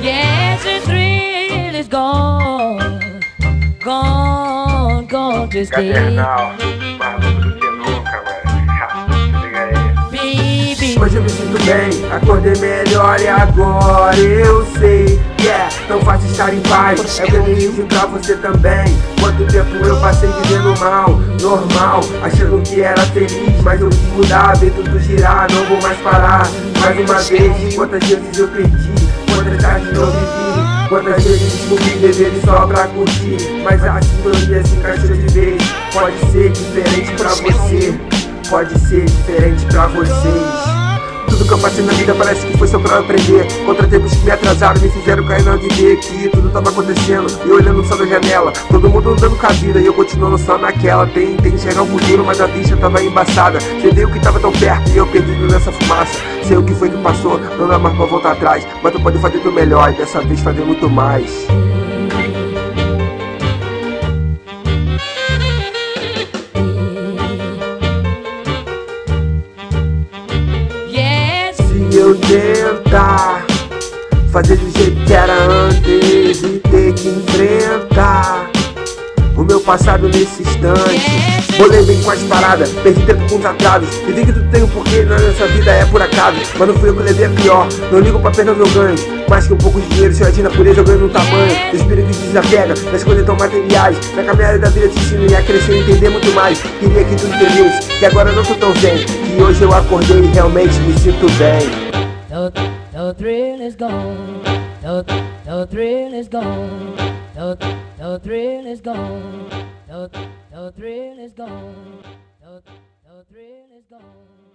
Yes, the thrill is gone, gone, gone to stay. Hoje eu me sinto bem, acordei melhor e agora eu sei Estar em paz, é o que eu desejo pra você também. Quanto tempo eu passei vivendo mal, normal Achando que era feliz, mas eu quis mudar Ver tudo girar, não vou mais parar. Mais uma vez, quantas vezes eu perdi Quantas tardes não vivi Quantas vezes descobri beber só pra curtir. Mas a sintonia se encaixou de vez Pode ser diferente pra você Pode ser diferente pra vocês na vida parece que foi só pra eu aprender. Contratempos que me atrasaram me fizeram cair na de ver que tudo tava acontecendo E olhando só da janela, todo mundo andando com a vida E eu continuando só naquela, que chegar o futuro Mas a bicha tava embaçada. Você viu que tava tão perto e eu perdido nessa fumaça. Sei o que foi que passou, não dá mais pra voltar atrás. Mas tu pode fazer do melhor e dessa vez fazer muito mais Tentar fazer do jeito que era antes e ter que enfrentar o meu passado nesse instante. Rolei bem com as paradas, perdi tempo com os. E vi que tudo tem um porquê, não nessa vida é por acaso. Mas não fui eu que levei a pior, não ligo pra perder o meu ganho. Mais que um pouco de dinheiro, se eu agir na pureza, eu ganho no tamanho. O espírito desapega das coisas tão materiais. Na caminhada da vida te ensino a crescer e entender muito mais. Queria que tu entendesse que agora não tô tão zen. Que hoje eu acordei e realmente me sinto bem. The, the thrill is gone. The, the thrill is gone. The, the thrill is gone. The, the thrill is gone. The, the thrill is gone.